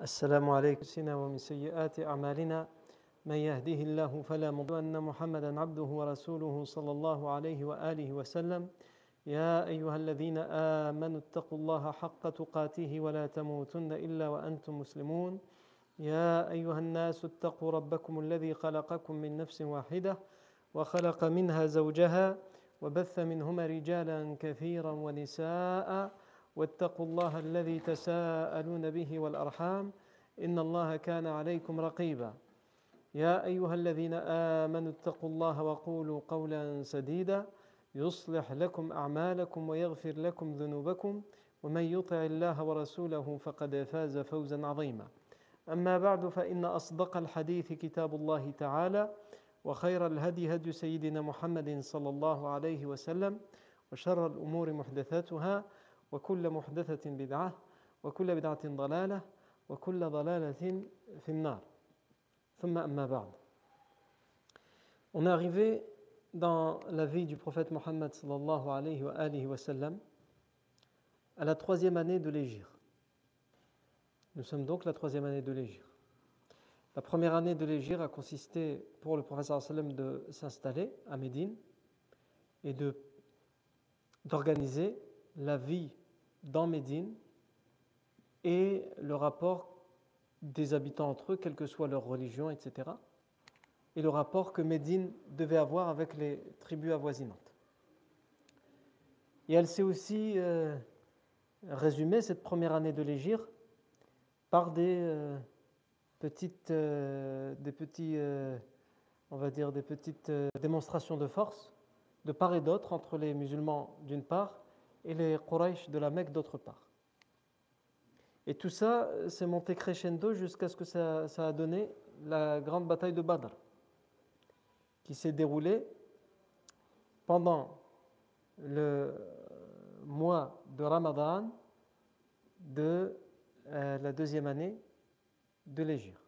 السلام عليكم. ومن سيئات أعمالنا من يهده الله فلا مضل أن محمدا عبده ورسوله صلى الله عليه وآله وسلم. يا أيها الذين آمنوا اتقوا الله حق تقاته ولا تموتن إلا وأنتم مسلمون. يا أيها الناس اتقوا ربكم الذي خلقكم من نفس واحدة وخلق منها زوجها وبث منهما رجالا كثيرا ونساء. واتقوا الله الذي تساءلون به والأرحام إن الله كان عليكم رقيبا. يا أيها الذين آمنوا اتقوا الله وقولوا قولا سديدا. يصلح لكم أعمالكم ويغفر لكم ذنوبكم. ومن يطع الله ورسوله فقد فاز فوزا عظيما. أما بعد فإن أصدق الحديث كتاب الله تعالى وخير الهدي هدي سيدنا محمد صلى الله عليه وسلم وشر الأمور محدثاتها وكل محدثة بدعة وكل بدعة ضلالة وكل ضلالة في النار ثم أما بعد On est arrivé dans la vie du prophète Mohammed sallallahu alayhi wa, alayhi wa sallam à la troisième année de l'Égypte. Nous sommes donc la troisième année de l'Égypte. La première année de l'Égypte a consisté pour le prophète sallallahu alayhi wa sallam de s'installer à Médine et de d'organiser la vie dans Médine et le rapport des habitants entre eux, quelle que soit leur religion, etc. Et le rapport que Médine devait avoir avec les tribus avoisinantes. Et elle s'est aussi euh, résumée, cette première année de l'Égir, par des euh, petites, euh, des petits, on va dire, des petites démonstrations de force de part et d'autre entre les musulmans d'une part et les Quraysh de la Mecque d'autre part. Et tout ça s'est monté crescendo jusqu'à ce que ça, ça, a donné la grande bataille de Badr, qui s'est déroulée pendant le mois de Ramadan de euh, la deuxième année de l'Égypte.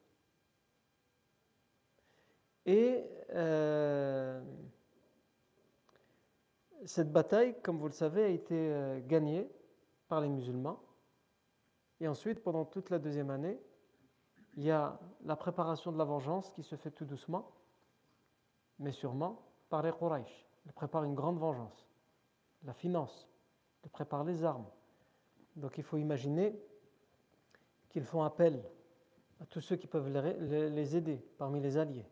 Et euh, cette bataille, comme vous le savez, a été euh, gagnée par les musulmans. Et ensuite, pendant toute la deuxième année, il y a la préparation de la vengeance qui se fait tout doucement, mais sûrement par les Quraysh. Ils préparent une grande vengeance, la finance, ils préparent les armes. Donc il faut imaginer qu'ils font appel à tous ceux qui peuvent les aider parmi les alliés.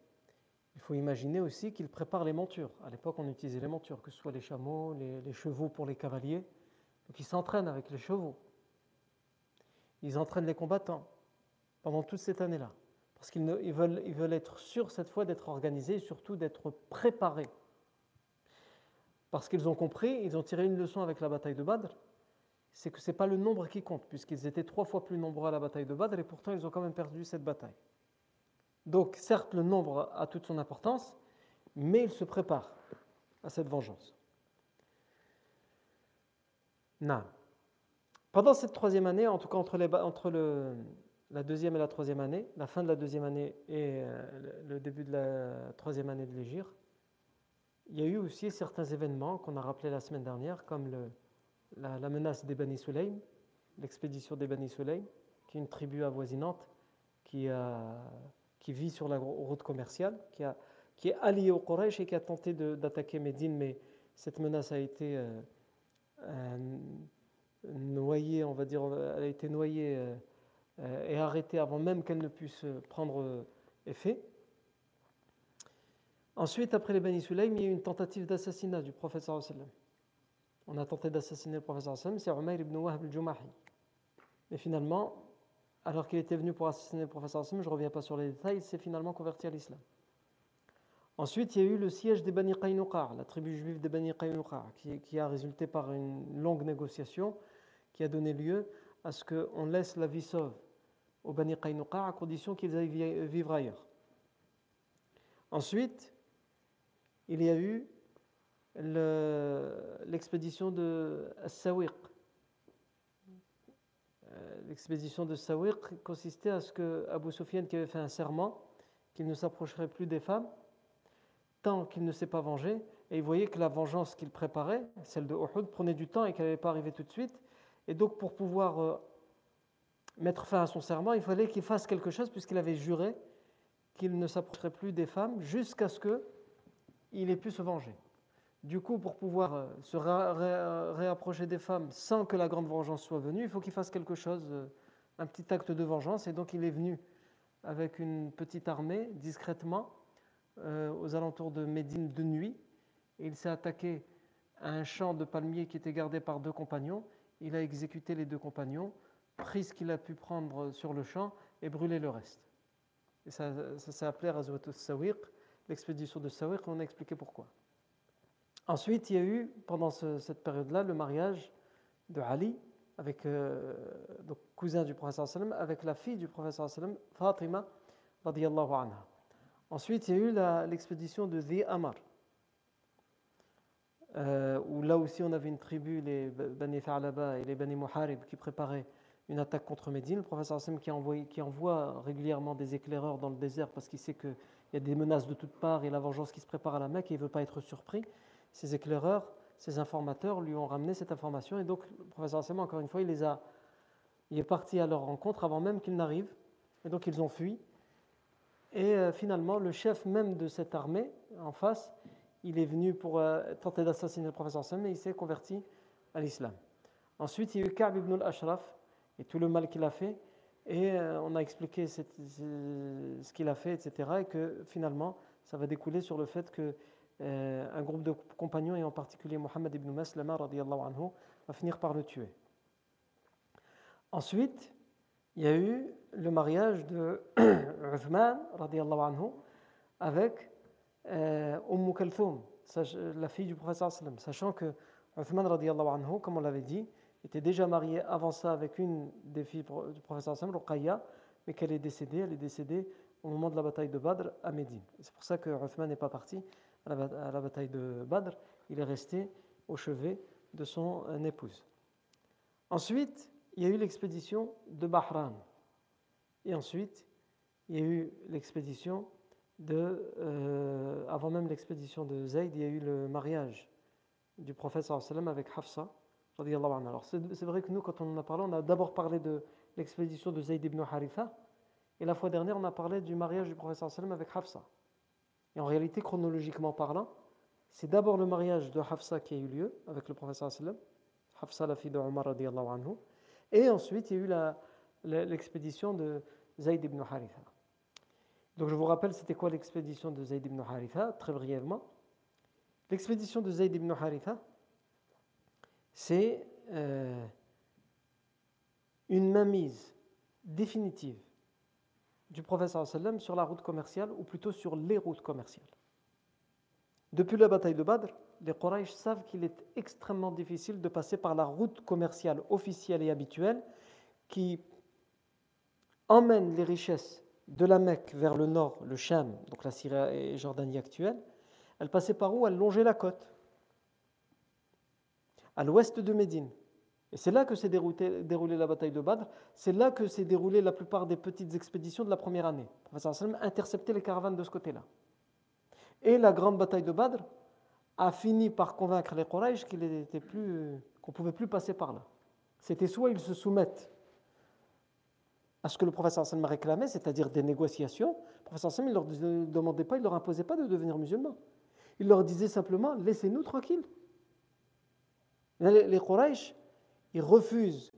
Il faut imaginer aussi qu'ils préparent les montures. À l'époque, on utilisait les montures, que ce soit les chameaux, les, chevaux pour les cavaliers. Donc ils s'entraînent avec les chevaux. Ils entraînent les combattants pendant toute cette année-là. Parce qu'ils ils veulent, veulent être sûrs cette fois d'être organisés et surtout d'être préparés. Parce qu'ils ont compris, ils ont tiré une leçon avec la bataille de Badr, c'est que ce n'est pas le nombre qui compte, puisqu'ils étaient trois fois plus nombreux à la bataille de Badr et pourtant ils ont quand même perdu cette bataille. Donc, certes, le nombre a toute son importance, mais il se prépare à cette vengeance. Pendant cette troisième année, en tout cas entre, la deuxième et la troisième année, la fin de la deuxième année et le début de la troisième année de l'Égir, il y a eu aussi certains événements qu'on a rappelés la semaine dernière, comme la, menace des Bani l'expédition des Bani qui est une tribu avoisinante qui a qui vit sur la route commerciale, qui, est allié au Quraysh et qui a tenté d'attaquer Médine, mais cette menace a été euh, euh, noyée, on va dire, elle a été noyée euh, et arrêtée avant même qu'elle ne puisse prendre effet. Ensuite, après les Bani Sulaim, il y a eu une tentative d'assassinat du prophète sallam. On a tenté d'assassiner le prophète sallam, c'est Umayr ibn Wahb al-Jumahi. Mais finalement, alors qu'il était venu pour assassiner le professeur Hassim, je ne reviens pas sur les détails, il s'est finalement converti à l'islam. Ensuite, il y a eu le siège des Bani Qaynuqa, la tribu juive des Bani Qaynuqa, qui, a résulté par une longue négociation qui a donné lieu à ce qu'on laisse la vie sauve aux Bani Qaynuqa à condition qu'ils aillent vivre ailleurs. Ensuite, il y a eu l'expédition de As-Sawiq, l'expédition de Sawiq consistait à ce que Abu Sufyan, qui avait fait un serment qu'il ne s'approcherait plus des femmes tant qu'il ne s'est pas vengé, et il voyait que la vengeance qu'il préparait, celle de Uhud, prenait du temps et qu'elle n'allait pas arriver tout de suite. Et donc, pour pouvoir mettre fin à son serment, il fallait qu'il fasse quelque chose puisqu'il avait juré qu'il ne s'approcherait plus des femmes jusqu'à ce qu'il ait pu se venger. Du coup, pour pouvoir euh, se réapprocher des femmes sans que la grande vengeance soit venue, il faut qu'il fasse quelque chose, euh, un petit acte de vengeance. Et donc, il est venu avec une petite armée, discrètement, euh, aux alentours de Médine de nuit. Et il s'est attaqué à un champ de palmiers qui était gardé par deux compagnons. Il a exécuté les deux compagnons, pris ce qu'il a pu prendre sur le champ et brûlé le reste. Et ça, s'est appelé Razwat al-Sawiq, l'expédition de Sawiq, on a expliqué pourquoi. Ensuite, il y a eu, pendant cette période-là, le mariage de Ali, avec, euh, donc cousin du professeur sallam, avec la fille du professeur sallam, Fatima, radiallahu anha. Ensuite, il y a eu l'expédition de Zi Amar, euh, où là aussi on avait une tribu, les Bani Fa'alaba et les Bani Muharib, qui préparaient une attaque contre Médine. Le professeur qui, qui envoie régulièrement des éclaireurs dans le désert parce qu'il sait qu'il y a des menaces de toutes parts et la vengeance qui se prépare à la Mecque et il ne veut pas être surpris ces éclaireurs, ces informateurs lui ont ramené cette information. Et donc, le professeur Assema, encore une fois, il, est parti à leur rencontre avant même qu'ils n'arrivent. Et donc, ils ont fui. Et euh, finalement, le chef même de cette armée, en face, il est venu pour euh, tenter d'assassiner le professeur Assema et il s'est converti à l'islam. Ensuite, il y a eu Ka'b ibn al-Ashraf et tout le mal qu'il a fait. Et euh, on a expliqué ce qu'il a fait, etc. Et que finalement, ça va découler sur le fait que un groupe de compagnons, et en particulier Mohammed ibn Maslama, anhu, va finir par le tuer. Ensuite, il y a eu le mariage de Uthman anhu, avec euh, Umm Kalthoum, la fille du professeur sachant que Uthman anhu, comme on l'avait dit, était déjà marié avant ça avec une des filles du professeur sallam, Ruqayya, mais qu'elle est décédée, elle est décédée au moment de la bataille de Badr à Médine. C'est pour ça que Uthman n'est pas parti à la, bataille de Badr, il est resté au chevet de son euh, épouse. Ensuite, il y a eu l'expédition de Bahran. Et ensuite, il y a eu l'expédition de. Euh, avant même l'expédition de Zayd, il y a eu le mariage du prophète avec Hafsa. Alors, c'est vrai que nous, quand on en a parlé, on a d'abord parlé de l'expédition de Zayd ibn Haritha. Et la fois dernière, on a parlé du mariage du prophète avec Hafsa. Et en réalité, chronologiquement parlant, c'est d'abord le mariage de Hafsa qui a eu lieu avec le professeur Hafsa la fille de Omar anhu, et ensuite il y a eu l'expédition de Zayd ibn Haritha. Donc je vous rappelle, c'était quoi l'expédition de Zayd ibn Haritha, très brièvement? L'expédition de Zayd ibn Haritha, c'est euh, une mainmise définitive du professeur sallam sur la route commerciale, ou plutôt sur les routes commerciales. Depuis la bataille de Badr, les Quraysh savent qu'il est extrêmement difficile de passer par la route commerciale officielle et habituelle qui emmène les richesses de la Mecque vers le nord, le Sham, donc la Syrie et Jordanie actuelle. Elle passait par où? Elle longeait la côte, à l'ouest de Médine. Et c'est là que s'est déroulée la bataille de Badr, c'est là que s'est déroulée la plupart des petites expéditions de la première année. Le professeur sallam interceptait les caravanes de ce côté-là. Et la grande bataille de Badr a fini par convaincre les Quraysh qu'on ne pouvait plus passer par là. C'était soit ils se soumettent à ce que le professeur sallam réclamait, c'est-à-dire des négociations. Le professeur sallam ne leur demandait pas, il ne leur imposait pas de devenir musulmans. Il leur disait simplement laissez-nous tranquilles. Les Quraysh il refuse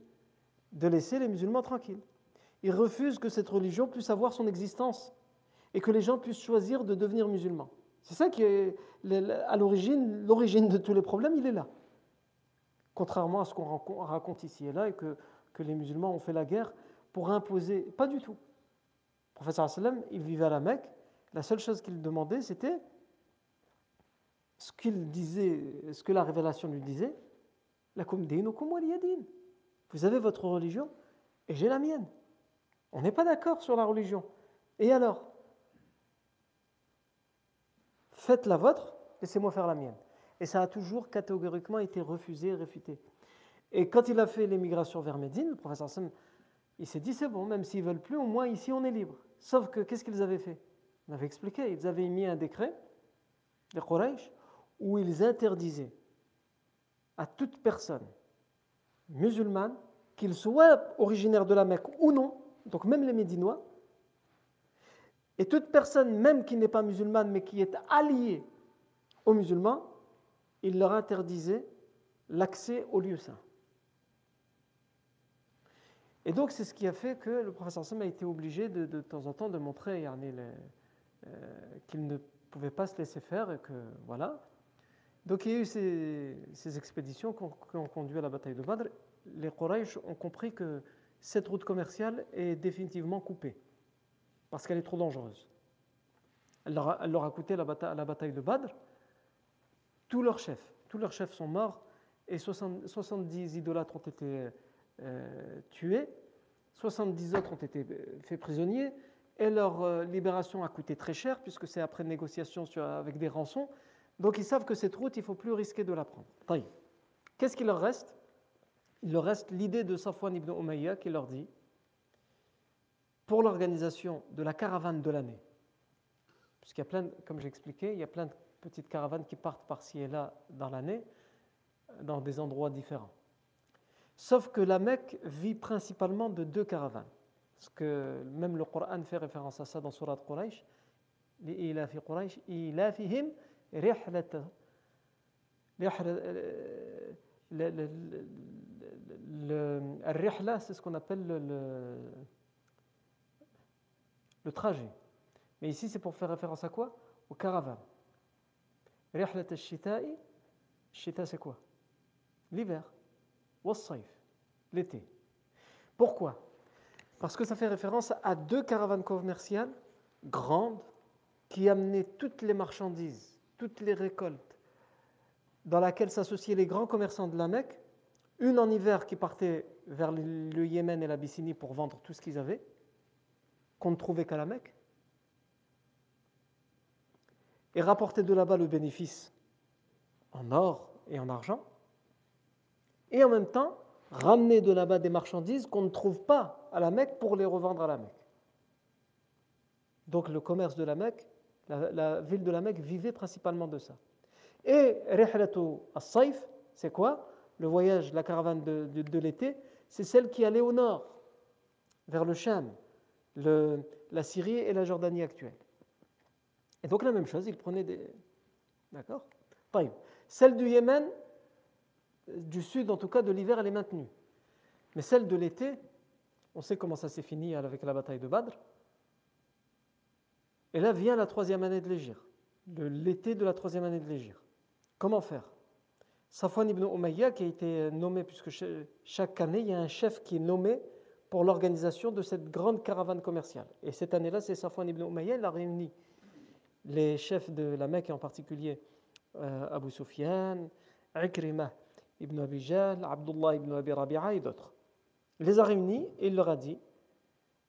de laisser les musulmans tranquilles. Il refuse que cette religion puisse avoir son existence et que les gens puissent choisir de devenir musulmans. C'est ça qui est à l'origine, l'origine de tous les problèmes, il est là. Contrairement à ce qu'on raconte ici et là et que, les musulmans ont fait la guerre pour imposer, pas du tout. Le professeur sallam, il vivait à la Mecque, la seule chose qu'il demandait, c'était ce qu'il disait, ce que la révélation lui disait, vous avez votre religion et j'ai la mienne. On n'est pas d'accord sur la religion. Et alors? Faites la vôtre, laissez-moi faire la mienne. Et ça a toujours catégoriquement été refusé, réfuté. Et quand il a fait l'émigration vers Médine, le professeur Sam, il s'est dit c'est bon, même s'ils veulent plus, au moins ici on est libre. Sauf que qu'est-ce qu'ils avaient fait? On avait expliqué, ils avaient mis un décret, les Quraysh, où ils interdisaient à toute personne musulmane qu'ils soient originaires de la Mecque ou non, donc même les Médinois, et toute personne, même qui n'est pas musulmane, mais qui est alliée aux musulmans, il leur interdisait l'accès au lieu saint. Et donc, c'est ce qui a fait que le professeur Sam a été obligé de, de, temps en temps de montrer euh, qu'il ne pouvait pas se laisser faire et que voilà. Donc, il y a eu ces, expéditions qui ont, conduit à la bataille de Badr. Les Quraysh ont compris que cette route commerciale est définitivement coupée parce qu'elle est trop dangereuse. Elle leur a, coûté la bataille, la bataille de Badr. Tous leurs chefs, tous leurs chefs sont morts et 60, 70 idolâtres ont été euh, tués, 70 autres ont été euh, faits prisonniers, et leur euh, libération a coûté très cher, puisque c'est après négociation avec des rançons. Donc ils savent que cette route, il ne faut plus risquer de la prendre. Qu'est-ce qu'il leur reste? Il leur reste l'idée de Safwan ibn Umayya qui leur dit, pour l'organisation de la caravane de l'année, puisqu'il y a plein, comme j'ai expliqué, il y a plein de petites caravanes qui partent par-ci et là dans l'année, dans des endroits différents. Sauf que la Mecque vit principalement de deux caravanes. Parce que même le Coran fait référence à ça dans Surat Quraysh. لإلاف قريش إيلافهم رحلة الرحلة c'est ce qu'on appelle le, le, le trajet. Mais ici c'est pour faire référence à quoi Aux caravanes. رحلة الشتاء الشتاء c'est quoi L'hiver l'été. Pourquoi Parce que ça fait référence à deux caravanes commerciales grandes qui amenaient toutes les marchandises, toutes les récoltes, dans laquelle s'associaient les grands commerçants de la Mecque, une en hiver qui partait vers le Yémen et l'Abyssinie pour vendre tout ce qu'ils avaient, qu'on ne trouvait qu'à la Mecque, et rapporter de là-bas le bénéfice en or et en argent, et en même temps ramener de là-bas des marchandises qu'on ne trouve pas à la Mecque pour les revendre à la Mecque. Donc le commerce de la Mecque, la, ville de la Mecque vivait principalement de ça. Et Rihlatu as-Saif, c'est quoi? Le voyage, la caravane de, l'été, c'est celle qui allait au nord, vers le Cham, le, la Syrie et la Jordanie actuelle. Et donc la même chose, ils prenaient des... D'accord? Celle du Yémen, du sud, en tout cas de l'hiver, elle est maintenue. Mais celle de l'été, on sait comment ça s'est fini avec la bataille de Badr. Et là vient la troisième année de l'Égir, l'été de la troisième année de l'Égir. Comment faire? Safwan ibn Umayya qui a été nommé, puisque chaque année il y a un chef qui est nommé pour l'organisation de cette grande caravane commerciale. Et cette année-là, c'est Safwan ibn Umayya, il a réuni les chefs de la Mecque, en particulier euh, Abu Sufyan, Ikrimah, Ibn Abi Abdullah ibn Abi Rabi'a et d'autres. Il les a réunis et il leur a dit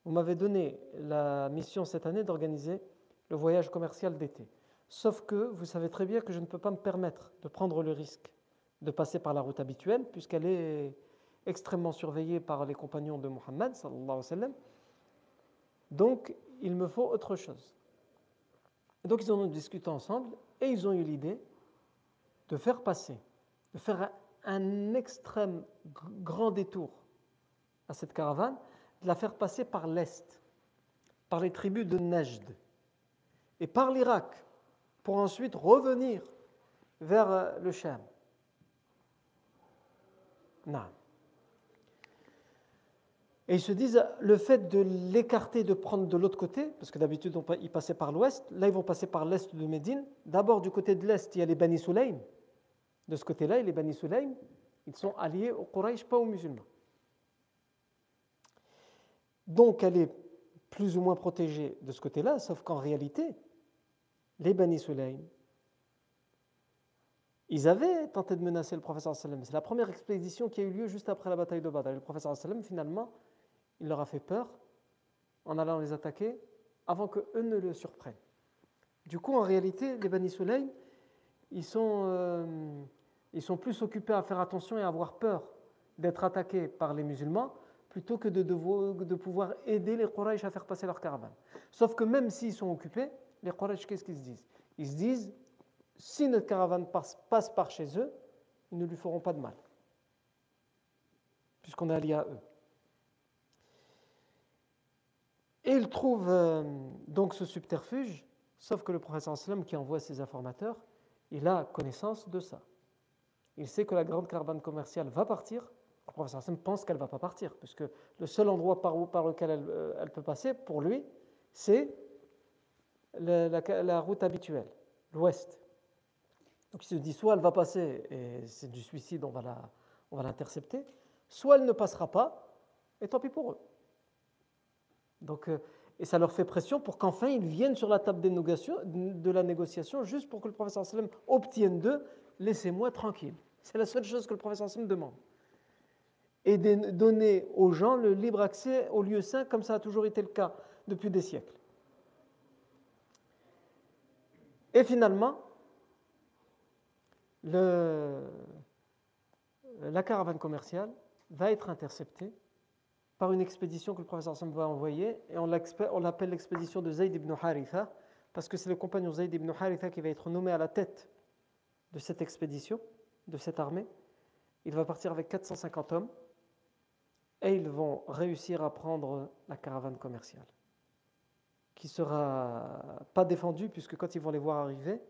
Vous m'avez donné la mission cette année d'organiser le voyage commercial d'été. Sauf que vous savez très bien que je ne peux pas me permettre de prendre le risque de passer par la route habituelle, puisqu'elle est extrêmement surveillée par les compagnons de Muhammad. Donc, il me faut autre chose. donc, ils en ont discuté ensemble et ils ont eu l'idée de faire passer, de faire un extrême grand détour à cette caravane, de la faire passer par l'Est, par les tribus de Najd et par l'Irak, pour ensuite revenir vers euh, le Sham. Non. Et ils se disent, le fait de l'écarter, de prendre de l'autre côté, parce que d'habitude ils passaient par l'ouest, là ils vont passer par l'est de Médine. D'abord du côté de l'est, il y a les Bani Sulaim, de ce côté-là, les Bani Sulaim, ils sont alliés aux Quraysh, pas aux musulmans. Donc elle est plus ou moins protégée de ce côté-là, sauf qu'en réalité, les Bani Sulaim, ils avaient tenté de menacer le professeur sallam. C'est la première expédition qui a eu lieu juste après la bataille de Badr. le professeur sallam, finalement, il leur a fait peur en allant les attaquer avant qu'eux ne le surprennent. Du coup, en réalité, les Bani Sulaim, ils sont, euh, ils sont plus occupés à faire attention et à avoir peur d'être attaqués par les musulmans plutôt que de, de, pouvoir aider les Quraysh à faire passer leur caravane. Sauf que même s'ils sont occupés, les Quraysh, qu'est-ce qu'ils se disent? Ils se disent, si notre caravane passe, par chez eux, ils ne lui feront pas de mal. puisqu'on est allié à eux. Et il trouve euh, donc ce subterfuge, sauf que le professeur sallam qui envoie ses informateurs, il a connaissance de ça. Il sait que la grande caravane commerciale va partir. Le professeur sallam pense qu'elle ne va pas partir, puisque le seul endroit par, où, par lequel elle, euh, elle, peut passer, pour lui, c'est la, la, route habituelle, l'ouest. Donc il se dit soit elle va passer et c'est du suicide, on va l'intercepter, soit elle ne passera pas, et tant pis pour eux. Donc, euh, et ça leur fait pression pour qu'enfin ils viennent sur la table de la négociation juste pour que le professeur sallam obtienne d'eux laissez-moi tranquille. C'est la seule chose que le professeur sallam demande. Et de donner aux gens le libre accès au lieu saint, comme ça a toujours été le cas depuis des siècles. Et finalement, le, la caravane commerciale va être interceptée par une expédition que le professeur Sam va envoyer, et on l'appelle l'expédition de Zayd ibn Haritha, parce que c'est le compagnon Zayd ibn Haritha qui va être nommé à la tête de cette expédition, de cette armée. Il va partir avec 450 hommes, et ils vont réussir à prendre la caravane commerciale, qui sera pas défendue, puisque quand ils vont les voir arriver,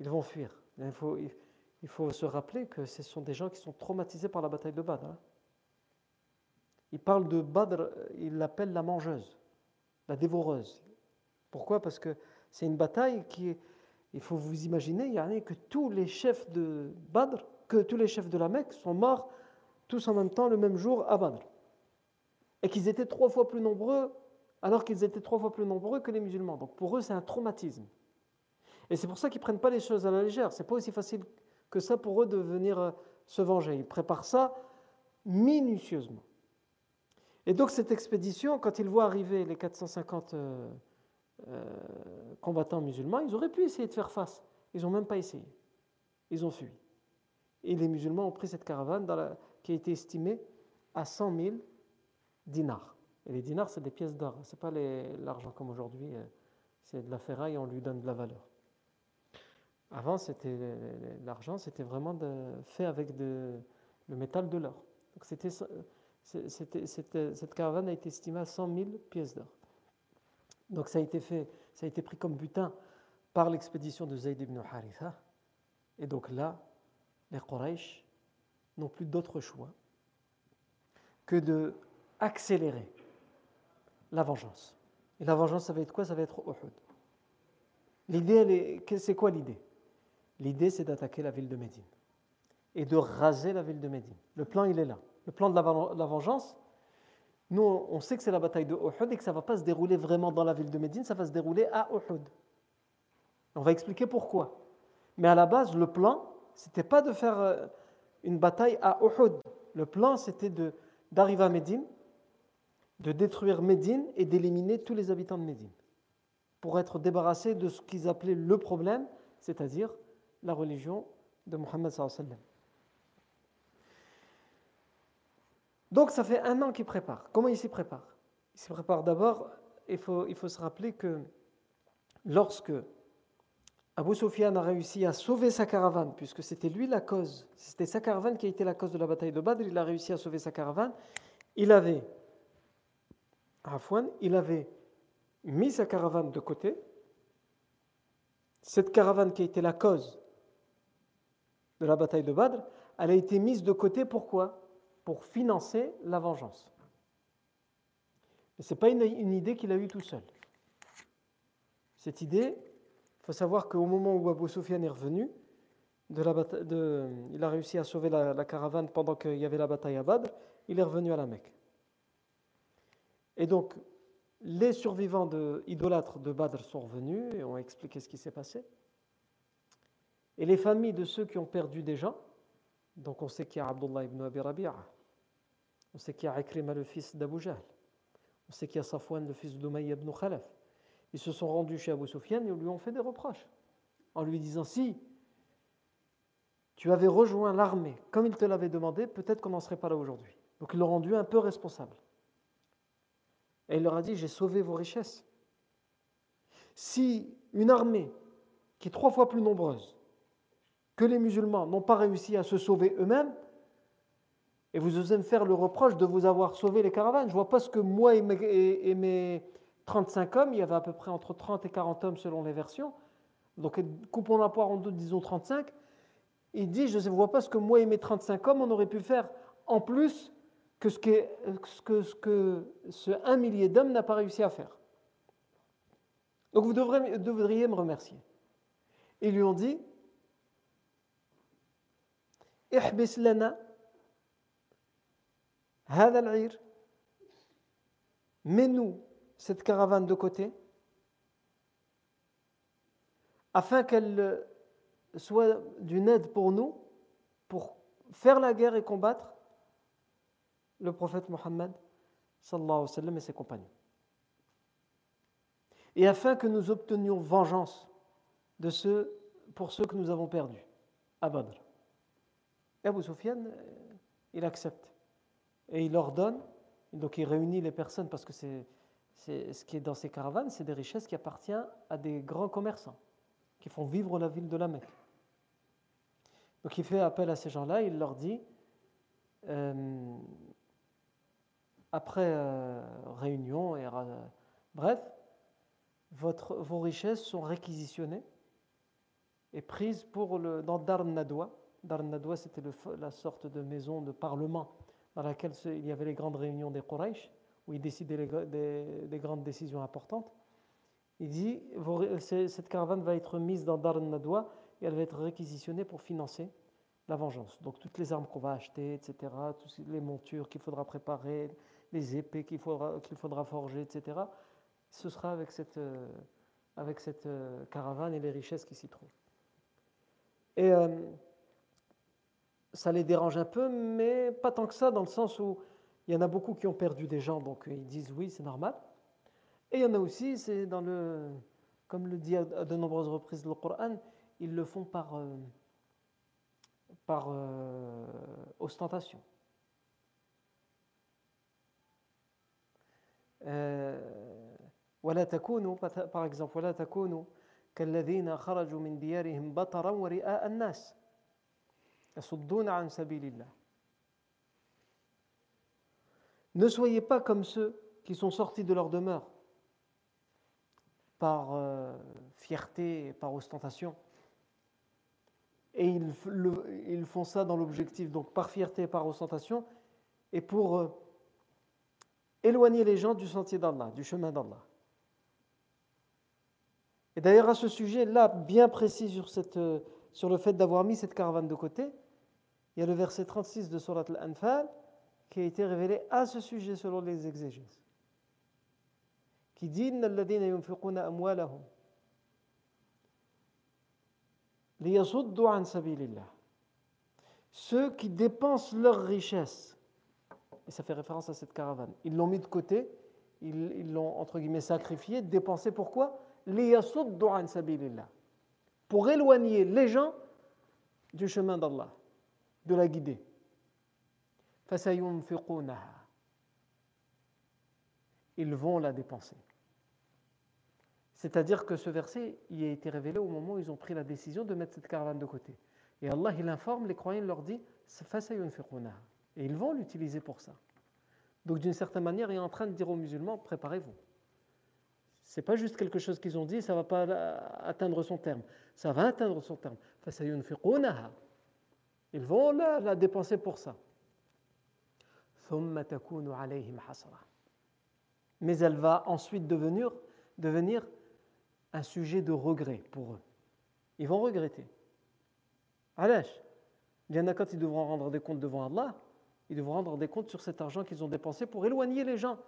ils vont fuir. Il faut, il faut se rappeler que ce sont des gens qui sont traumatisés par la bataille de Badr. Hein. Il parle de Badr, il l'appelle la mangeuse, la dévoreuse. Pourquoi? Parce que c'est une bataille qui il faut vous imaginer, il y a que tous les chefs de Badr, que tous les chefs de la Mecque sont morts tous en même temps le même jour à Badr. Et qu'ils étaient trois fois plus nombreux, alors qu'ils étaient trois fois plus nombreux que les musulmans. Donc pour eux, c'est un traumatisme. Et c'est pour ça qu'ils ne prennent pas les choses à la légère. C'est pas aussi facile que ça pour eux de venir euh, se venger. Ils préparent ça minutieusement. Et donc cette expédition, quand ils voient arriver les 450 euh, euh, combattants musulmans, ils auraient pu essayer de faire face. Ils n'ont même pas essayé. Ils ont fui. Et les musulmans ont pris cette caravane qui a été estimée à 100 000 dinars. Et les dinars, c'est des pièces d'or. Ce n'est pas l'argent comme aujourd'hui. Euh, c'est de la ferraille, on lui donne de la valeur. Avant, c'était l'argent, c'était vraiment fait avec le métal de l'or. Cette caravane a été estimée à 100 000 pièces d'or. Donc ça a été ça a été pris comme butin par l'expédition de Zayd ibn Haritha. Et donc là, les Quraysh n'ont plus d'autre choix que de accélérer la vengeance. Et la vengeance, ça va être quoi? Ça va être Uhud. L'idée, c'est quoi l'idée? L'idée, c'est d'attaquer la ville de Médine et de raser la ville de Médine. Le plan, il est là le plan de la, vengeance, nous, on sait que c'est la bataille de Uhud et que ça ne va pas se dérouler vraiment dans la ville de Médine, ça va se dérouler à Uhud. On va expliquer pourquoi. Mais à la base, le plan, c'était pas de faire euh, une bataille à Uhud. Le plan, c'était d'arriver à Médine, de détruire Médine et d'éliminer tous les habitants de Médine pour être débarrassés de ce qu'ils appelaient le problème, c'est-à-dire la religion de Mohammed Donc ça fait un an qu'il prépare. Comment il s'y prépare? Il s'y prépare d'abord, il faut, il faut se rappeler que lorsque Abu Sufyan a réussi à sauver sa caravane, puisque c'était lui la cause, c'était sa caravane qui a été la cause de la bataille de Badr, il a réussi à sauver sa caravane, il avait, Afwan, il avait mis sa caravane de côté, cette caravane qui a été la cause de la bataille de Badr, elle a été mise de côté pourquoi? Pour financer la vengeance. Mais ce n'est pas une, idée qu'il a eue tout seul. Cette idée, il faut savoir qu'au moment où Abu Sufyan est revenu, de la de, il a réussi à sauver la, caravane pendant qu'il y avait la bataille à Badr, il est revenu à la Mecque. Et donc, les survivants de, idolâtres de Badr sont revenus et ont expliqué ce qui s'est passé. Et les familles de ceux qui ont perdu des gens, donc on sait qu'il y a Abdullah ibn Abi Rabi'a, on sait qu'il y a Ikrima, le fils d'Abu Jahl. On sait qu'il y a Safwan, le fils d'Umayy ibn Khalaf. Ils se sont rendus chez Abu Sufyan et lui ont fait des reproches. En lui disant Si tu avais rejoint l'armée comme il te l'avait demandé, peut-être qu'on n'en serait pas là aujourd'hui. Donc ils l'ont rendu un peu responsable. Et il leur a dit J'ai sauvé vos richesses. Si une armée qui est trois fois plus nombreuse que les musulmans n'ont pas réussi à se sauver eux-mêmes, Et vous osez me faire le reproche de vous avoir sauvé les caravanes. Je vois pas ce que moi et mes, et mes 35 hommes, il y avait à peu près entre 30 et 40 hommes selon les versions, donc coupons la poire en deux, disons 35, il dit, je ne vois pas ce que moi et mes 35 hommes, on aurait pu faire en plus que ce que, ce un millier d'hommes n'a pas réussi à faire. Donc vous devrez, devriez me remercier. Ils lui ont dit Ihbis lana mets-nous cette caravane de côté afin qu'elle euh, soit d'une aide pour nous, pour faire la guerre et combattre, le prophète Mohammed sallallahu sallam et ses compagnons. Et afin que nous obtenions vengeance de pour ceux que nous avons perdus à Badr. Abu Sufyan, euh, il accepte. Et il ordonne, donc il réunit les personnes parce que c'est, ce qui est dans ces caravanes, c'est des richesses qui appartiennent à des grands commerçants qui font vivre la ville de la Mecque. Donc il fait appel à ces gens-là, il leur dit, euh, après euh, réunion, bref, vos richesses sont réquisitionnées et prises pour le, dans Dar Nadwa. Dar Nadwa, c'était la sorte de maison de parlement dans laquelle il y avait les grandes réunions des Quraysh, où ils décidaient des, grandes décisions importantes. Il dit cette caravane va être mise dans Dar Nadwa et elle va être réquisitionnée pour financer la vengeance. Donc toutes les armes qu'on va acheter, etc., toutes les montures qu'il faudra préparer, les épées qu'il faudra, forger, etc., ce sera avec cette, euh, euh, caravane et les richesses qui s'y trouvent. Et euh, ça les dérange un peu, mais pas tant que ça, dans le sens où il y en a beaucoup qui ont perdu des gens, donc ils disent oui, c'est normal. Et il y en a aussi, c'est dans le, comme le dit à de nombreuses reprises le Coran, ils le font par ostentation. ولا تكونوا par exemple ولا تكونوا كالذين خرجوا من ديارهم بطرا ورئاء الناس يصدون عن سبيل الله Ne soyez pas comme ceux qui sont sortis de leur demeure par euh, fierté, par ostentation. Et ils, le, ils font ça dans l'objectif, donc par fierté, par ostentation, et pour euh, éloigner les gens du sentier d'Allah, du chemin d'Allah. Et d'ailleurs, à ce sujet-là, bien précis euh, sur le fait d'avoir mis cette caravane de côté, il y a le verset 36 de Surat Al-Anfal qui a été révélé à ce sujet selon les exégèses. Qui dit Ceux qui dépensent leur richesse, et ça fait référence à cette caravane, ils l'ont mis de côté, ils l'ont entre guillemets sacrifié, dépensé pourquoi pour éloigner les gens du chemin d'Allah, de la guider. Ils vont la dépenser. C'est-à-dire que ce verset il a été révélé au moment où ils ont pris la décision de mettre cette caravane de côté. Et Allah, il informe les croyants, il leur dit Et ils vont l'utiliser pour ça. Donc d'une certaine manière, il est en train de dire aux musulmans, préparez-vous. C'est pas juste quelque chose qu'ils ont dit, ça va pas atteindre son terme. Ça va atteindre son terme. Ils vont la, la dépenser pour ça. Mais elle va ensuite devenir, devenir un sujet de regret pour eux. Ils vont regretter. Alash, il y en a quand ils devront rendre des comptes devant Allah, ils devront rendre des comptes sur cet argent qu'ils ont dépensé pour éloigner les gens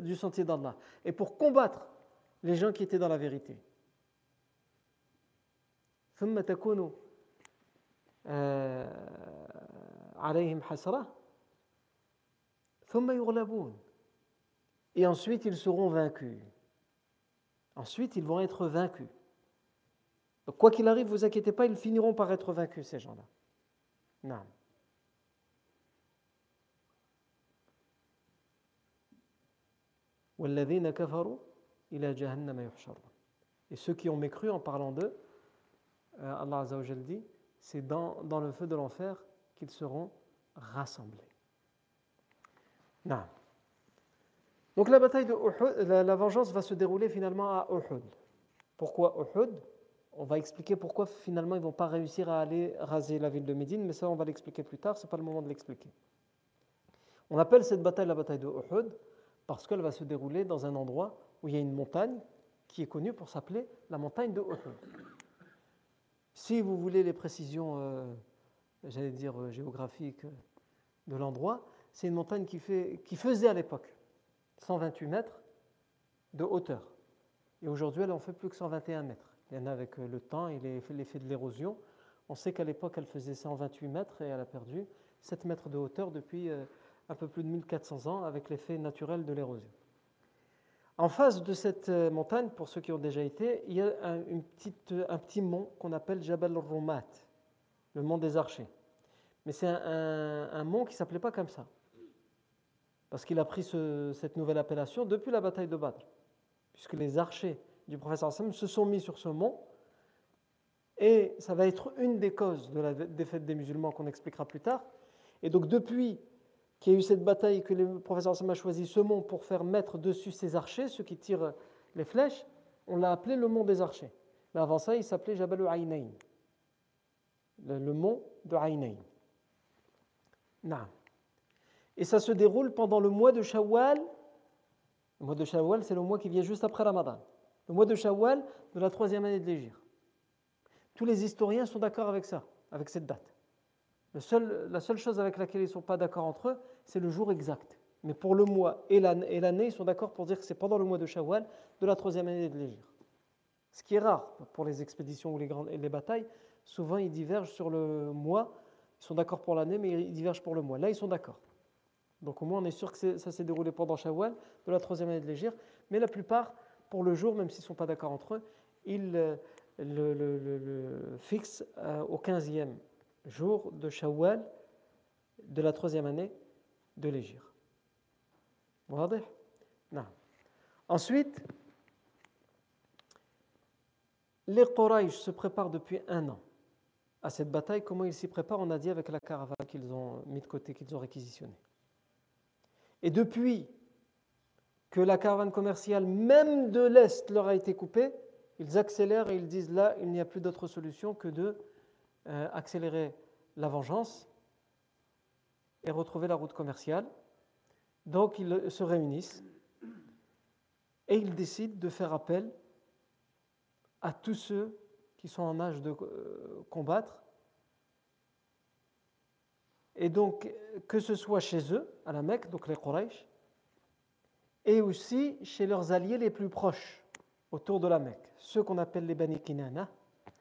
du sentier d'Allah et pour combattre les gens qui étaient dans la vérité. Et ensuite, ils seront vaincus. Ensuite, ils vont être vaincus. Donc, quoi qu'il arrive, vous inquiétez pas, ils finiront par être vaincus, ces gens-là. Non. Et ceux qui ont mécru en parlant d'eux, euh, Allah Azzawajal dit, c'est dans, dans le feu de l'enfer qu'ils seront rassemblés. Donc la bataille de Uhud, la, vengeance va se dérouler finalement à Uhud. Pourquoi Uhud? On va expliquer pourquoi finalement ils ne vont pas réussir à aller raser la ville de Médine, mais ça on va l'expliquer plus tard, ce n'est pas le moment de l'expliquer. On appelle cette bataille la bataille de Uhud parce qu'elle va se dérouler dans un endroit où il y a une montagne qui est connue pour s'appeler la montagne de Uhud. Si vous voulez les précisions, euh, j'allais dire euh, géographiques de l'endroit, c'est une montagne qui, faisait à l'époque 128 mètres de hauteur. Et aujourd'hui, elle en fait plus que 121 mètres. Il y en a avec euh, le temps et l'effet de l'érosion. On sait qu'à l'époque, elle faisait 128 mètres et elle a perdu 7 mètres de hauteur depuis euh, un peu plus de 1400 ans avec l'effet naturel de l'érosion. En face de cette euh, montagne, pour ceux qui ont déjà été, il y a un, une petite, un petit mont qu'on appelle Jabal Rumat, le mont des archers. Mais c'est un, un mont qui ne s'appelait pas comme ça parce qu'il a pris cette nouvelle appellation depuis la bataille de Badr, puisque les archers du professeur Sam se sont mis sur ce mont, et ça va être une des causes de la défaite des musulmans qu'on expliquera plus tard. Et donc depuis qu'il y a eu cette bataille que le professeur Sam a choisi ce mont pour faire mettre dessus ses archers, ceux qui tirent les flèches, on l'a appelé le mont des archers. Mais avant ça, il s'appelait Jabal Aïnaïn, le, le mont de Aïnaïn. Non. Et ça se déroule pendant le mois de Shawwal. Le mois de Shawwal, c'est le mois qui vient juste après Ramadan. Le mois de Shawwal de la troisième année de l'Égypte. Tous les historiens sont d'accord avec ça, avec cette date. Seul, la seule chose avec laquelle ils ne sont pas d'accord entre eux, c'est le jour exact. Mais pour le mois et l'année, ils sont d'accord pour dire que c'est pendant le mois de Shawwal de la troisième année de l'Égypte. Ce qui est rare pour les expéditions ou les, grandes, les batailles. Souvent, ils divergent sur le mois. Ils sont d'accord pour l'année, mais ils divergent pour le mois. Là, ils sont d'accord. Donc au moins on est sûr que ça s'est déroulé pendant Shawwal, de la troisième année de l'Égypte. Mais la plupart, pour le jour, même s'ils ne sont pas d'accord entre eux, ils euh, le, fixent euh, au 15e jour de Shawwal de la troisième année de l'Égypte. Ensuite, les Quraysh se préparent depuis un an à cette bataille. Comment ils s'y préparent? On a dit avec la caravane qu'ils ont mis de côté, qu'ils ont réquisitionnée. Et depuis que la caravane commerciale, même de l'Est, leur a été coupée, ils accélèrent et ils disent là, il n'y a plus d'autre solution que de euh, accélérer la vengeance et retrouver la route commerciale. Donc ils se réunissent et ils décident de faire appel à tous ceux qui sont en âge de euh, combattre et donc, que ce soit chez eux, à la Mecque, donc les Quraysh, et aussi chez leurs alliés les plus proches autour de la Mecque, ceux qu'on appelle les Bani Kinana,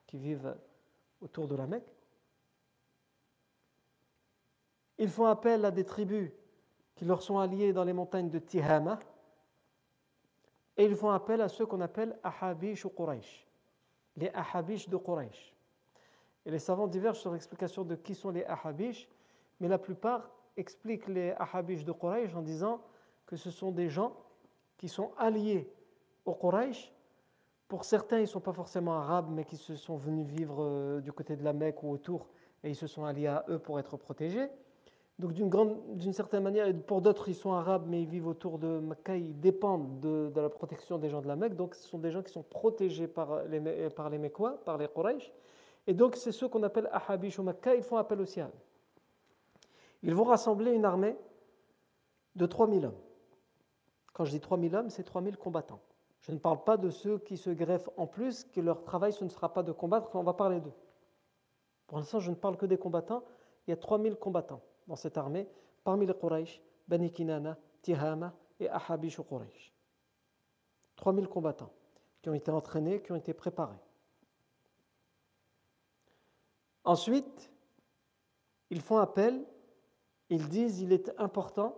qui vivent autour de la Mecque. Ils font appel à des tribus qui leur sont alliées dans les montagnes de Tihama, et ils font appel à ceux qu'on appelle Ahabish ou Quraysh, les Ahabish de Quraysh. Et les savants divergent sur l'explication de qui sont les Ahabish mais la plupart expliquent les Ahabish de Quraysh en disant que ce sont des gens qui sont alliés aux Quraysh. Pour certains, ils ne sont pas forcément arabes, mais qui se sont venus vivre euh, du côté de la Mecque ou autour, et ils se sont alliés à eux pour être protégés. Donc d'une certaine manière, pour d'autres, ils sont arabes, mais ils vivent autour de Mecca, ils dépendent de, la protection des gens de la Mecque. Donc ce sont des gens qui sont protégés par les, par les Mecquois, par les Quraysh. Et donc c'est ceux qu'on appelle Ahabish ou Mecca, ils font appel aussi à eux. Ils vont rassembler une armée de 3000 hommes. Quand je dis 3000 hommes, c'est 3000 combattants. Je ne parle pas de ceux qui se greffent en plus, que leur travail ce ne sera pas de combattre, on va parler d'eux. Pour l'instant, je ne parle que des combattants. Il y a 3000 combattants dans cette armée, parmi les Quraysh, Bani Kinana, Tihama et Ahabish ou Quraysh. 3000 combattants qui ont été entraînés, qui ont été préparés. Ensuite, ils font appel ils disent il est important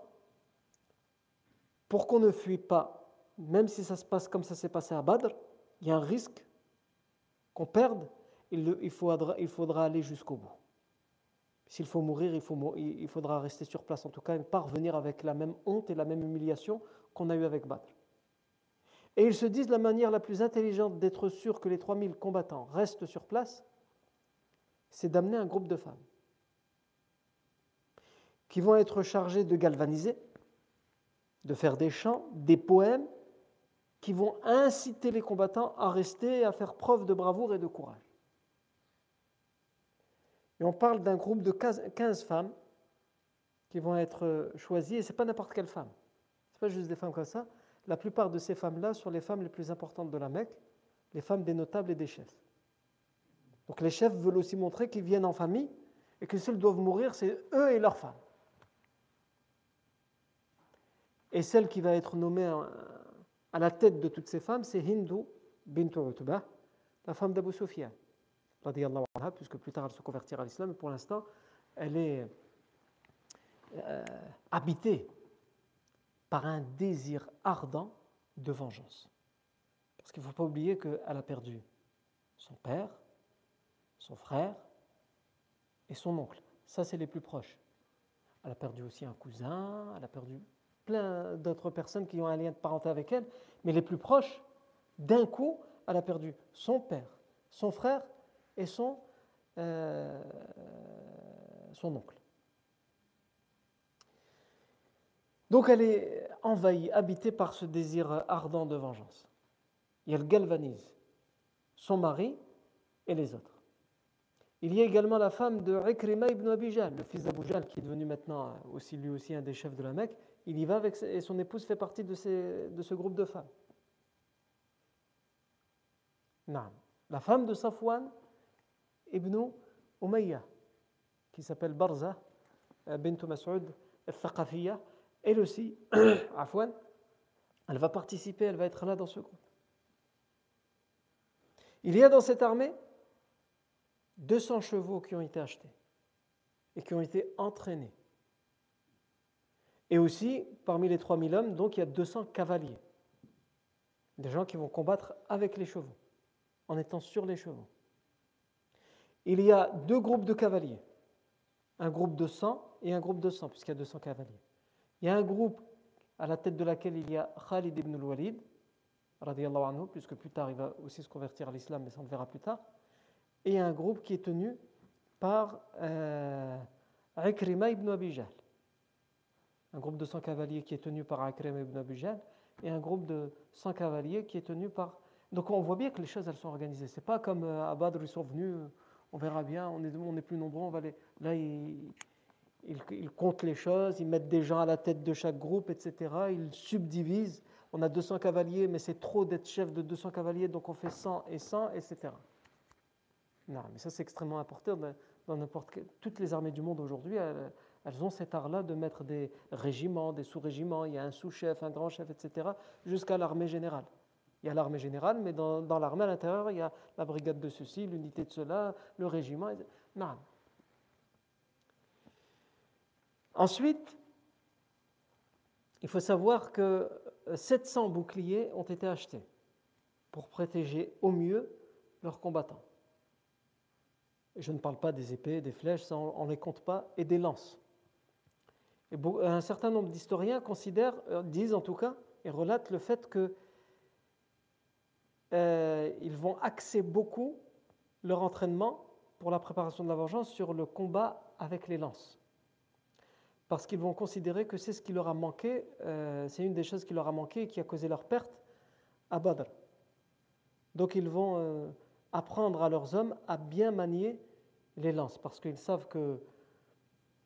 pour qu'on ne fuit pas, même si ça se passe comme ça s'est passé à Badr, il y a un risque qu'on perde, il faudra aller jusqu'au bout. S'il faut mourir, il, faudra rester sur place, en tout cas, et pas revenir avec la même honte et la même humiliation qu'on a eu avec Badr. Et ils se disent la manière la plus intelligente d'être sûr que les 3000 combattants restent sur place, c'est d'amener un groupe de femmes qui vont être chargés de galvaniser de faire des chants, des poèmes qui vont inciter les combattants à rester et à faire preuve de bravoure et de courage. Et on parle d'un groupe de 15 femmes qui vont être choisies, et ce n'est pas n'importe quelle femme. Ce n'est pas juste des femmes comme ça. La plupart de ces femmes-là sont les femmes les plus importantes de la Mecque, les femmes des notables et des chefs. Donc les chefs veulent aussi montrer qu'ils viennent en famille et que seuls doivent mourir, c'est eux et leurs femmes. Et celle qui va être nommée à la tête de toutes ces femmes, c'est Hindu bint Utbah, la femme d'Abu Sufyan, puisque plus tard elle se convertira à l'islam, mais pour l'instant, elle est euh, habitée par un désir ardent de vengeance. Parce qu'il ne faut pas oublier qu'elle a perdu son père, son frère et son oncle. Ça, c'est les plus proches. Elle a perdu aussi un cousin, elle a perdu plein d'autres personnes qui ont un lien de parenté avec elle, mais les plus proches, d'un coup, elle a perdu son père, son frère et son, euh, son oncle. Donc elle est envahie, habitée par ce désir ardent de vengeance. Et elle galvanise son mari et les autres. Il y a également la femme de Ikrima ibn Abijal, le fils d'Abu qui est devenu maintenant aussi lui aussi un des chefs de la Mecque. Il y va avec, et son épouse fait partie de, de ce groupe de femmes. Non. La femme de Safwan ibn Umayya, qui s'appelle Barza euh, bint Mas'ud al-Thaqafiyya, elle aussi, Afwan, elle va participer, elle va être là dans ce groupe. Il y a dans cette armée 200 chevaux qui ont été achetés et qui ont été entraînés. Et aussi, parmi les 3000 hommes, donc il y a 200 cavaliers. Des gens qui vont combattre avec les chevaux, en étant sur les chevaux. Il y a deux groupes de cavaliers. Un groupe de 100 et un groupe de 100, puisqu'il y a 200 cavaliers. Il y a un groupe à la tête de laquelle il y a Khalid ibn al-Walid, anhu, puisque plus tard il va aussi se convertir à l'islam, mais ça on le verra plus tard et un groupe qui est tenu par euh, ibn Abi Un groupe de 100 cavaliers qui est tenu par Ikrima ibn Abi et un groupe de 100 cavaliers qui est tenu par... Donc on voit bien que les choses elles sont organisées. C'est pas comme euh, à Badr ils sont venus, on verra bien, on est, plus nombreux, on va là ils, comptent les choses, ils mettent des gens à la tête de chaque groupe, etc. Ils subdivisent. On a 200 cavaliers, mais c'est trop d'être chef de 200 cavaliers, donc on fait 100 et 100, etc. Non, mais ça c'est extrêmement important dans n'importe toutes les armées du monde aujourd'hui. Elles, ont cet art-là de mettre des régiments, des sous-régiments. Il y a un sous-chef, un grand chef, etc. Jusqu'à l'armée générale. Il y a l'armée générale, mais dans, l'armée à l'intérieur, il y a la brigade de ceci, l'unité de cela, le régiment. Non. Ensuite, il faut savoir que 700 boucliers ont été achetés pour protéger au mieux leurs combattants. Je ne parle pas des épées, des flèches, on ne les compte pas, et des lances. Un certain nombre d'historiens considèrent, euh, disent en tout cas, et relatent le fait que euh, ils vont axer beaucoup leur entraînement pour la préparation de la vengeance sur le combat avec les lances. Parce qu'ils vont considérer que c'est ce qui leur a manqué, euh, c'est une des choses qui leur a manqué et qui a causé leur perte à Badr. Donc ils vont apprendre à leurs hommes à bien manier les lances, parce qu'ils savent que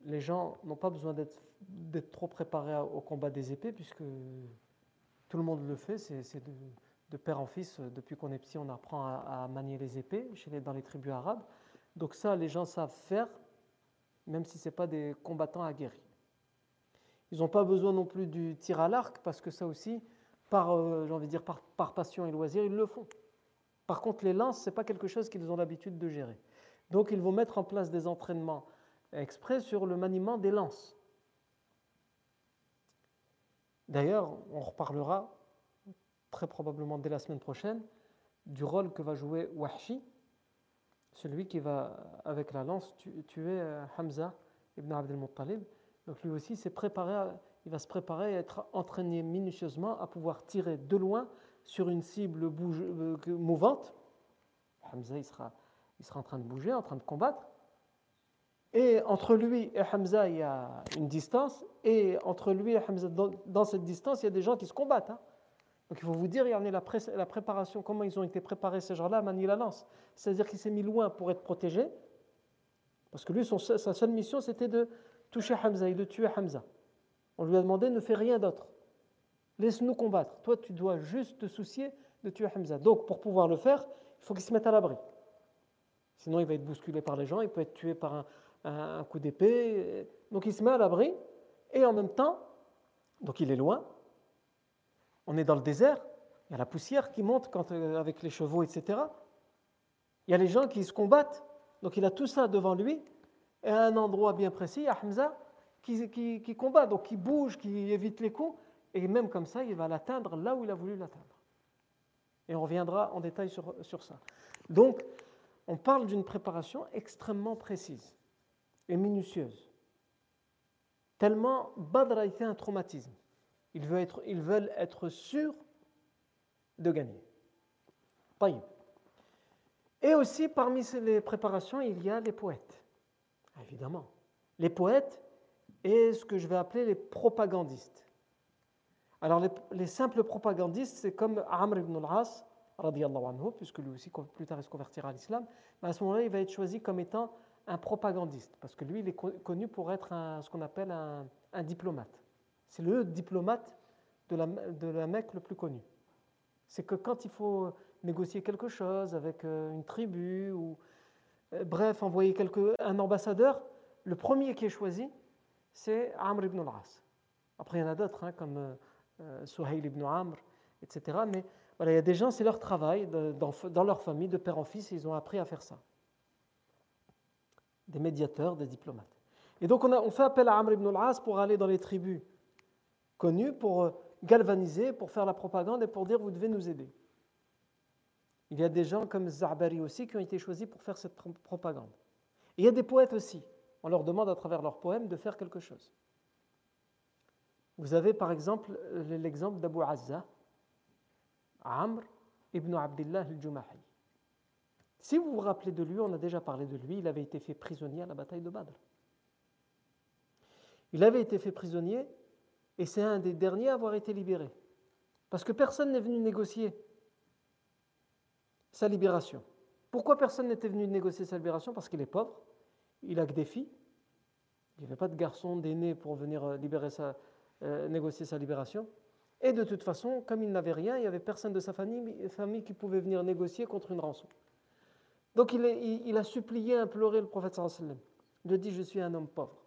les gens n'ont pas besoin d'être trop préparés au combat des épées, puisque tout le monde le fait, c'est de, père en fils, depuis qu'on est petit, on apprend à, manier les épées chez les, dans les tribus arabes. Donc ça, les gens savent faire, même si ce n'est pas des combattants aguerris. Ils n'ont pas besoin non plus du tir à l'arc, parce que ça aussi, par, euh, envie de dire, par, par passion et loisir, ils le font. Par contre, les lances, ce n'est pas quelque chose qu'ils ont l'habitude de gérer. Donc ils vont mettre en place des entraînements exprès sur le maniement des lances. D'ailleurs, on reparlera très probablement dès la semaine prochaine du rôle que va jouer Wahshi, celui qui va, avec la lance, tuer euh, Hamza ibn Abdel Muttalib. Donc lui aussi, préparé il va se préparer à être entraîné minutieusement à pouvoir tirer de loin sur une cible euh, mouvante. Hamza, il sera, il sera en train de bouger, en train de combattre. Et entre lui et Hamza, il y a une distance. Et entre lui et Hamza, dans, cette distance, il y a des gens qui se combattent. Hein. Donc il faut vous dire, il y a la, la préparation, comment ils ont été préparés ces gens-là à manier la lance. C'est-à-dire qu'il s'est mis loin pour être protégé. Parce que lui, sa seule mission, c'était de toucher Hamza et de tuer Hamza. On lui a demandé, ne fais rien d'autre. Laisse-nous combattre. Toi, tu dois juste te soucier de tuer Hamza. Donc, pour pouvoir le faire, il faut qu'il se mette à l'abri. Sinon, il va être bousculé par les gens, il peut être tué par un, coup d'épée. Donc, il se met à l'abri. Et en même temps, donc il est loin. On est dans le désert. Il y a la poussière qui monte euh, avec les chevaux, etc. Il y a les gens qui se combattent. Donc, il a tout ça devant lui. Et à un endroit bien précis, a Hamza qui combat, donc qui bouge, qui évite les coups. Et même comme ça, il va l'atteindre là où il a voulu l'atteindre. Et on reviendra en détail sur, sur ça. Donc, on parle d'une préparation extrêmement précise et minutieuse. Tellement Badr a été un traumatisme. Ils veulent être, sûrs de gagner. Et aussi, parmi les préparations, il y a les poètes. Évidemment. Les poètes et ce que je vais appeler les propagandistes. Alors les, simples propagandistes, c'est comme Amr ibn al-As, anhu, puisque lui aussi plus tard il se convertira à l'islam, mais à ce moment-là il va être choisi comme étant un propagandiste, parce que lui il est connu pour être ce qu'on appelle un, diplomate. C'est le diplomate de la, Mecque le plus connu. C'est que quand il faut négocier quelque chose avec euh, une tribu, ou euh, bref, envoyer un ambassadeur, le premier qui est choisi, c'est Amr ibn al-As. Après il y en a d'autres, hein, comme... Euh, euh, Suhail ibn Amr, etc. Mais voilà, il y a des gens, c'est leur travail, dans, leur famille, de père en fils, ils ont appris à faire ça. Des médiateurs, des diplomates. Et donc on, on fait appel à Amr ibn al-As pour aller dans les tribus connues, pour euh, galvaniser, pour faire la propagande et pour dire vous devez nous aider. Il y a des gens comme Za'bari aussi qui ont été choisis pour faire cette propagande. Il y a des poètes aussi. On leur demande à travers leurs poèmes de faire quelque chose. Vous avez par exemple l'exemple d'Abu Azza, Amr ibn Abdullah al-Jumahi. Si vous vous rappelez de lui, on a déjà parlé de lui, il avait été fait prisonnier à la bataille de Badr. Il avait été fait prisonnier et c'est un des derniers à avoir été libéré. Parce que personne n'est venu négocier sa libération. Pourquoi personne n'était venu négocier sa libération? Parce qu'il est pauvre, il a que des filles, il n'y avait pas de garçon, d'aîné pour venir euh, libérer sa, euh, négocier sa libération. Et de toute façon, comme il n'avait rien, il n'y avait personne de sa famille, famille, qui pouvait venir négocier contre une rançon. Donc il, a supplié, imploré le prophète sallam. Il a dit, je suis un homme pauvre.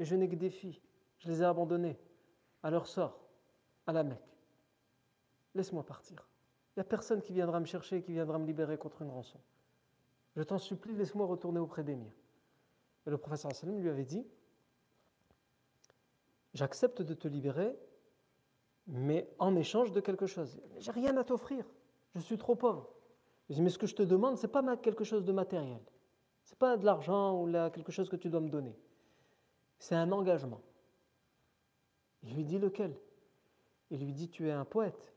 Et je n'ai que des filles. Je les ai abandonnées à leur sort, à la Mecque. Laisse-moi partir. Il n'y a personne qui viendra me chercher, qui viendra me libérer contre une rançon. Je t'en supplie, laisse-moi retourner auprès des miens. Et le prophète sallam lui avait dit, j'accepte de te libérer, mais en échange de quelque chose. J'ai rien à t'offrir, je suis trop pauvre. mais ce que je te demande, ce n'est pas quelque chose de matériel. Ce n'est pas de l'argent ou quelque chose que tu dois me donner. C'est un engagement. Il lui dit lequel Il lui dit, tu es un poète.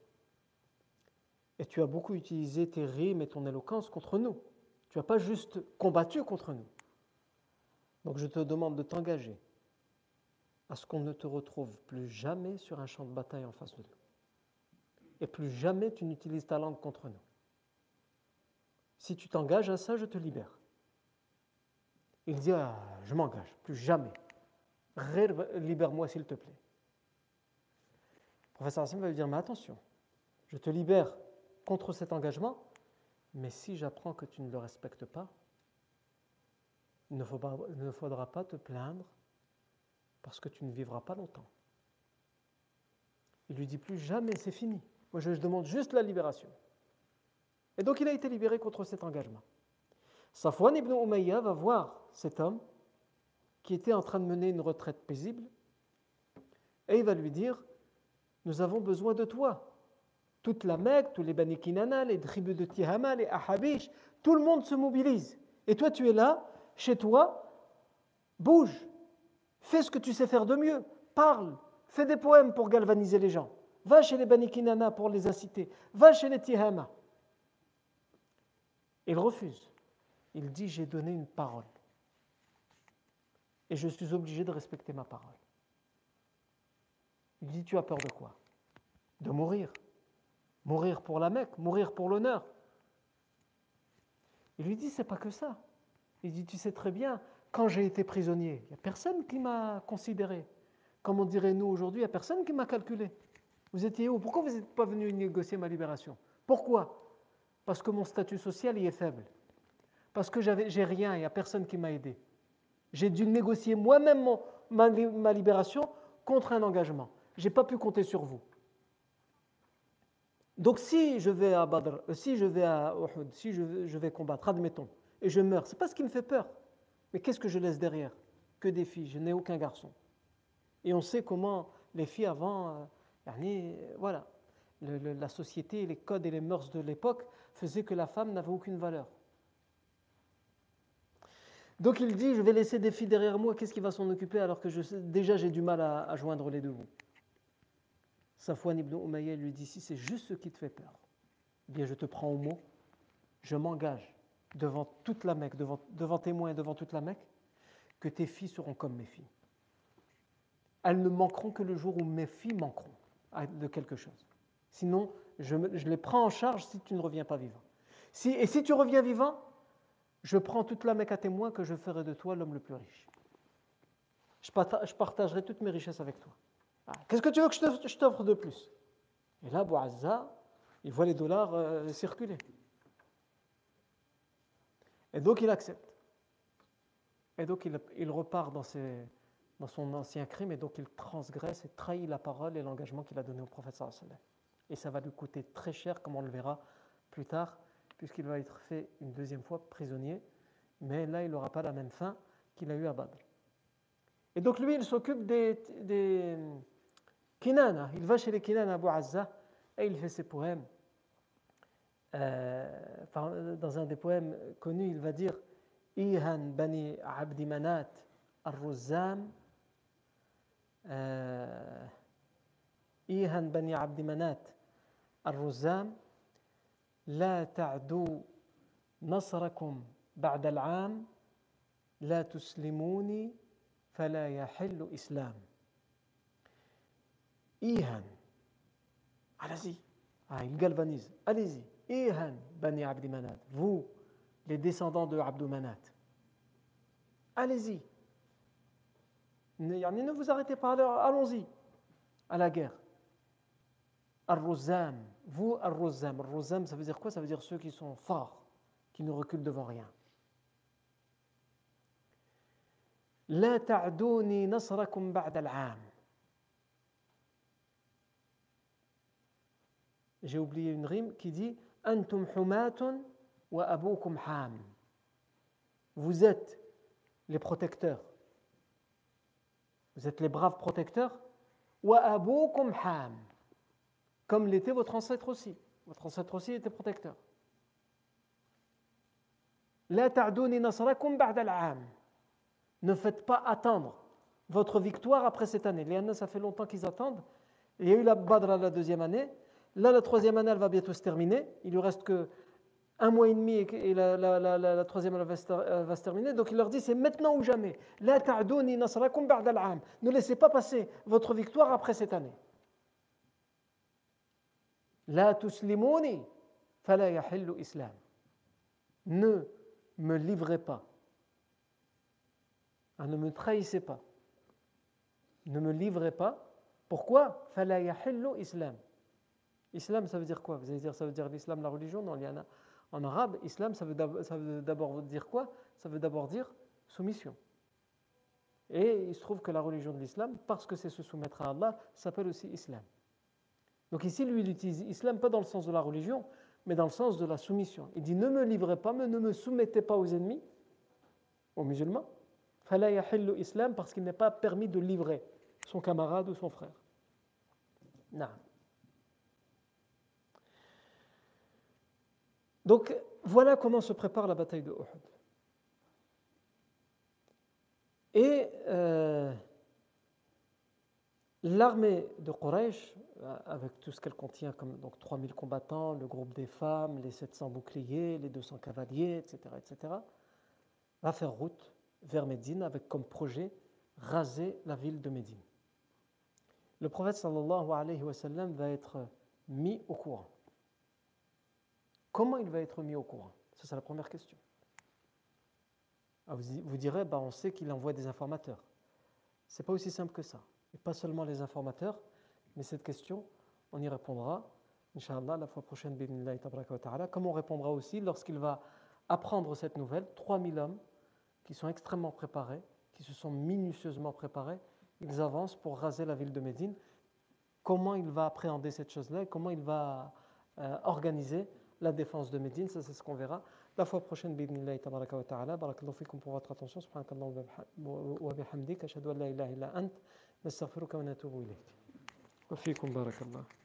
Et tu as beaucoup utilisé tes rimes et ton éloquence contre nous. Tu n'as pas juste combattu contre nous. Donc je te demande de t'engager à ce qu'on ne te retrouve plus jamais sur un champ de bataille en face de nous. Et plus jamais tu n'utilises ta langue contre nous. Si tu t'engages à ça, je te libère. Il dit, ah, je m'engage, plus jamais. Libère-moi s'il te plaît. Professeur Hassan va lui dire, mais attention, je te libère contre cet engagement, mais si j'apprends que tu ne le respectes pas, il ne faudra pas te plaindre parce que tu ne vivras pas longtemps. Il lui dit plus jamais, c'est fini. Moi, je, demande juste la libération. Et donc, il a été libéré contre cet engagement. Safwan ibn Umayya va voir cet homme qui était en train de mener une retraite paisible et il va lui dire Nous avons besoin de toi. Toute la Mecque, tous les Bani Kinana, les tribus de Tihama, les Ahabish, tout le monde se mobilise. Et toi, tu es là, chez toi, bouge. Fais ce que tu sais faire de mieux. Parle. Fais des poèmes pour galvaniser les gens. Va chez les Banikinana pour les inciter. Va chez les Tihama. Il refuse. Il dit J'ai donné une parole. et je suis obligé de respecter ma parole. Il dit, tu as peur de quoi? De mourir. Mourir pour la Mecque, mourir pour l'honneur. Il lui dit, c'est pas que ça. Il dit, tu sais très bien, quand j'ai été prisonnier, il n'y a personne qui m'a considéré. Comme on dirait nous aujourd'hui, il n'y a personne qui m'a calculé. Vous étiez où? Pourquoi vous n'êtes pas venu négocier ma libération? Pourquoi? Parce que mon statut social y est faible. Parce que j'ai rien, il n'y a personne qui m'a aidé. J'ai dû négocier moi-même ma, libération contre un engagement. Je n'ai pas pu compter sur vous. Donc si je vais à Badr, euh, si je vais à si je, vais combattre, admettons, et je meurs, c'est pas ce qui me fait peur. Mais qu'est-ce que je laisse derrière? Que des filles, je n'ai aucun garçon. Et on sait comment les filles avant, euh, voilà, la société, les codes et les mœurs de l'époque faisaient que la femme n'avait aucune valeur. Donc il dit, je vais laisser des filles derrière moi, qu'est-ce qui va s'en occuper alors que je déjà j'ai du mal à, joindre les deux bouts? Safwan ibn Umayya lui dit, si c'est juste ce qui te fait peur, eh bien je te prends au mot, je m'engage devant toute la Mecque, devant, devant témoins et devant toute la Mecque, que tes filles seront comme mes filles. Elles ne manqueront que le jour où mes filles manqueront de quelque chose. Sinon, je, les prends en charge si tu ne reviens pas vivant. Si, et si tu reviens vivant, je prends toute la Mecque à témoin que je ferai de toi l'homme le plus riche. Je partagerai toutes mes richesses avec toi. Qu'est-ce que tu veux que je t'offre de plus? Et là, Bouazza, il voit les dollars euh, circuler. Et donc il accepte. Et donc il, repart dans, son ancien crime et donc il transgresse et trahit la parole et l'engagement qu'il a donné au prophète Et ça va lui coûter très cher, comme on le verra plus tard, puisqu'il va être fait une deuxième fois prisonnier, mais là, il n'aura pas la même fin qu'il a eu à Badr. Et donc lui, il s'occupe des Kinana. Il va chez les Kinana Abu Azza et il fait ses poèmes. Euh, dans un des poèmes connus, il va dire Ihan bani abdi manat euh, Ihan bani abdi manat ar-ruzzam لا تعدوا نصركم بعد العام لا تسلموني فلا يحل إسلام Ihan. Allez-y. Ah, il galvanise. Allez-y. Ihan, Bani Abdi Manat. Vous, les descendants de Abdou Manat. Allez-y. Ne vous arrêtez pas, allons-y à la guerre. Ar-Rozam, vous Ar-Rozam. Ar-Rozam, ça veut dire quoi? Ça veut dire ceux qui sont forts, qui ne reculent devant rien. La ta'douni nasrakum ba'da al-'am. J'ai oublié une rime qui dit Antum humatun wa abukum ham. Vous êtes les protecteurs. Vous êtes les braves protecteurs. Wa abukum ham comme l'était votre ancêtre aussi. Votre ancêtre aussi était protecteur. Ne faites pas attendre votre victoire après cette année. Les ça fait longtemps qu'ils attendent. Il y a eu la Badra la deuxième année. Là, la troisième année, va bientôt se terminer. Il lui reste que un mois et demi et la, troisième année va se terminer. Donc il leur dit c'est maintenant ou jamais. Ne laissez pas passer votre victoire après cette année. La tuslimuni fala yahillu islam. Ne me livrez pas. Ah, ne me trahissez pas. Ne me livrez pas. Pourquoi? Fala yahillu islam. Islam, ça veut dire quoi? Vous allez dire, ça veut dire l'islam, la religion? Non, il y en a. En arabe, islam, ça veut d'abord dire quoi? Ça veut d'abord dire soumission. Et il se trouve que la religion de l'islam, parce que c'est se soumettre à Allah, s'appelle aussi islam. Donc ici, lui, il utilise islam pas dans le sens de la religion, mais dans le sens de la soumission. Il dit ne me livrez pas, mais ne me soumettez pas aux ennemis, aux musulmans. Fala yahillu islam parce qu'il n'est pas permis de livrer son camarade ou son frère. Non. Donc voilà comment se prépare la bataille de Uhud. Et euh, l'armée de Quraysh euh, avec tout ce qu'elle contient, comme donc 3000 combattants, le groupe des femmes, les 700 boucliers, les 200 cavaliers, etc., etc., va faire route vers Médine avec comme projet raser la ville de Médine. Le prophète sallallahu alayhi wa sallam va être mis au courant. Comment il va être mis au courant? Ça, c'est la première question. Ah, vous, vous direz, bah, on sait qu'il envoie des informateurs. C'est pas aussi simple que ça. Et pas seulement les informateurs, mais cette question, on y répondra, Inch'Allah, la fois prochaine, comme on répondra aussi lorsqu'il va apprendre cette nouvelle, 3000 hommes qui sont extrêmement préparés, qui se sont minutieusement préparés, ils avancent pour raser la ville de Médine. Comment il va appréhender cette chose-là comment il va euh, organiser la défense de Médine, ça c'est ce qu'on verra. La fois prochaine, bidnillahi tabaraka wa ta'ala, barakallahu fikum pour votre attention, subhanakallahu wa bihamdik, ashhadu an la ilaha illa ant, nastaghfiruka wa natubu ilayk. Wa fikum barakallahu.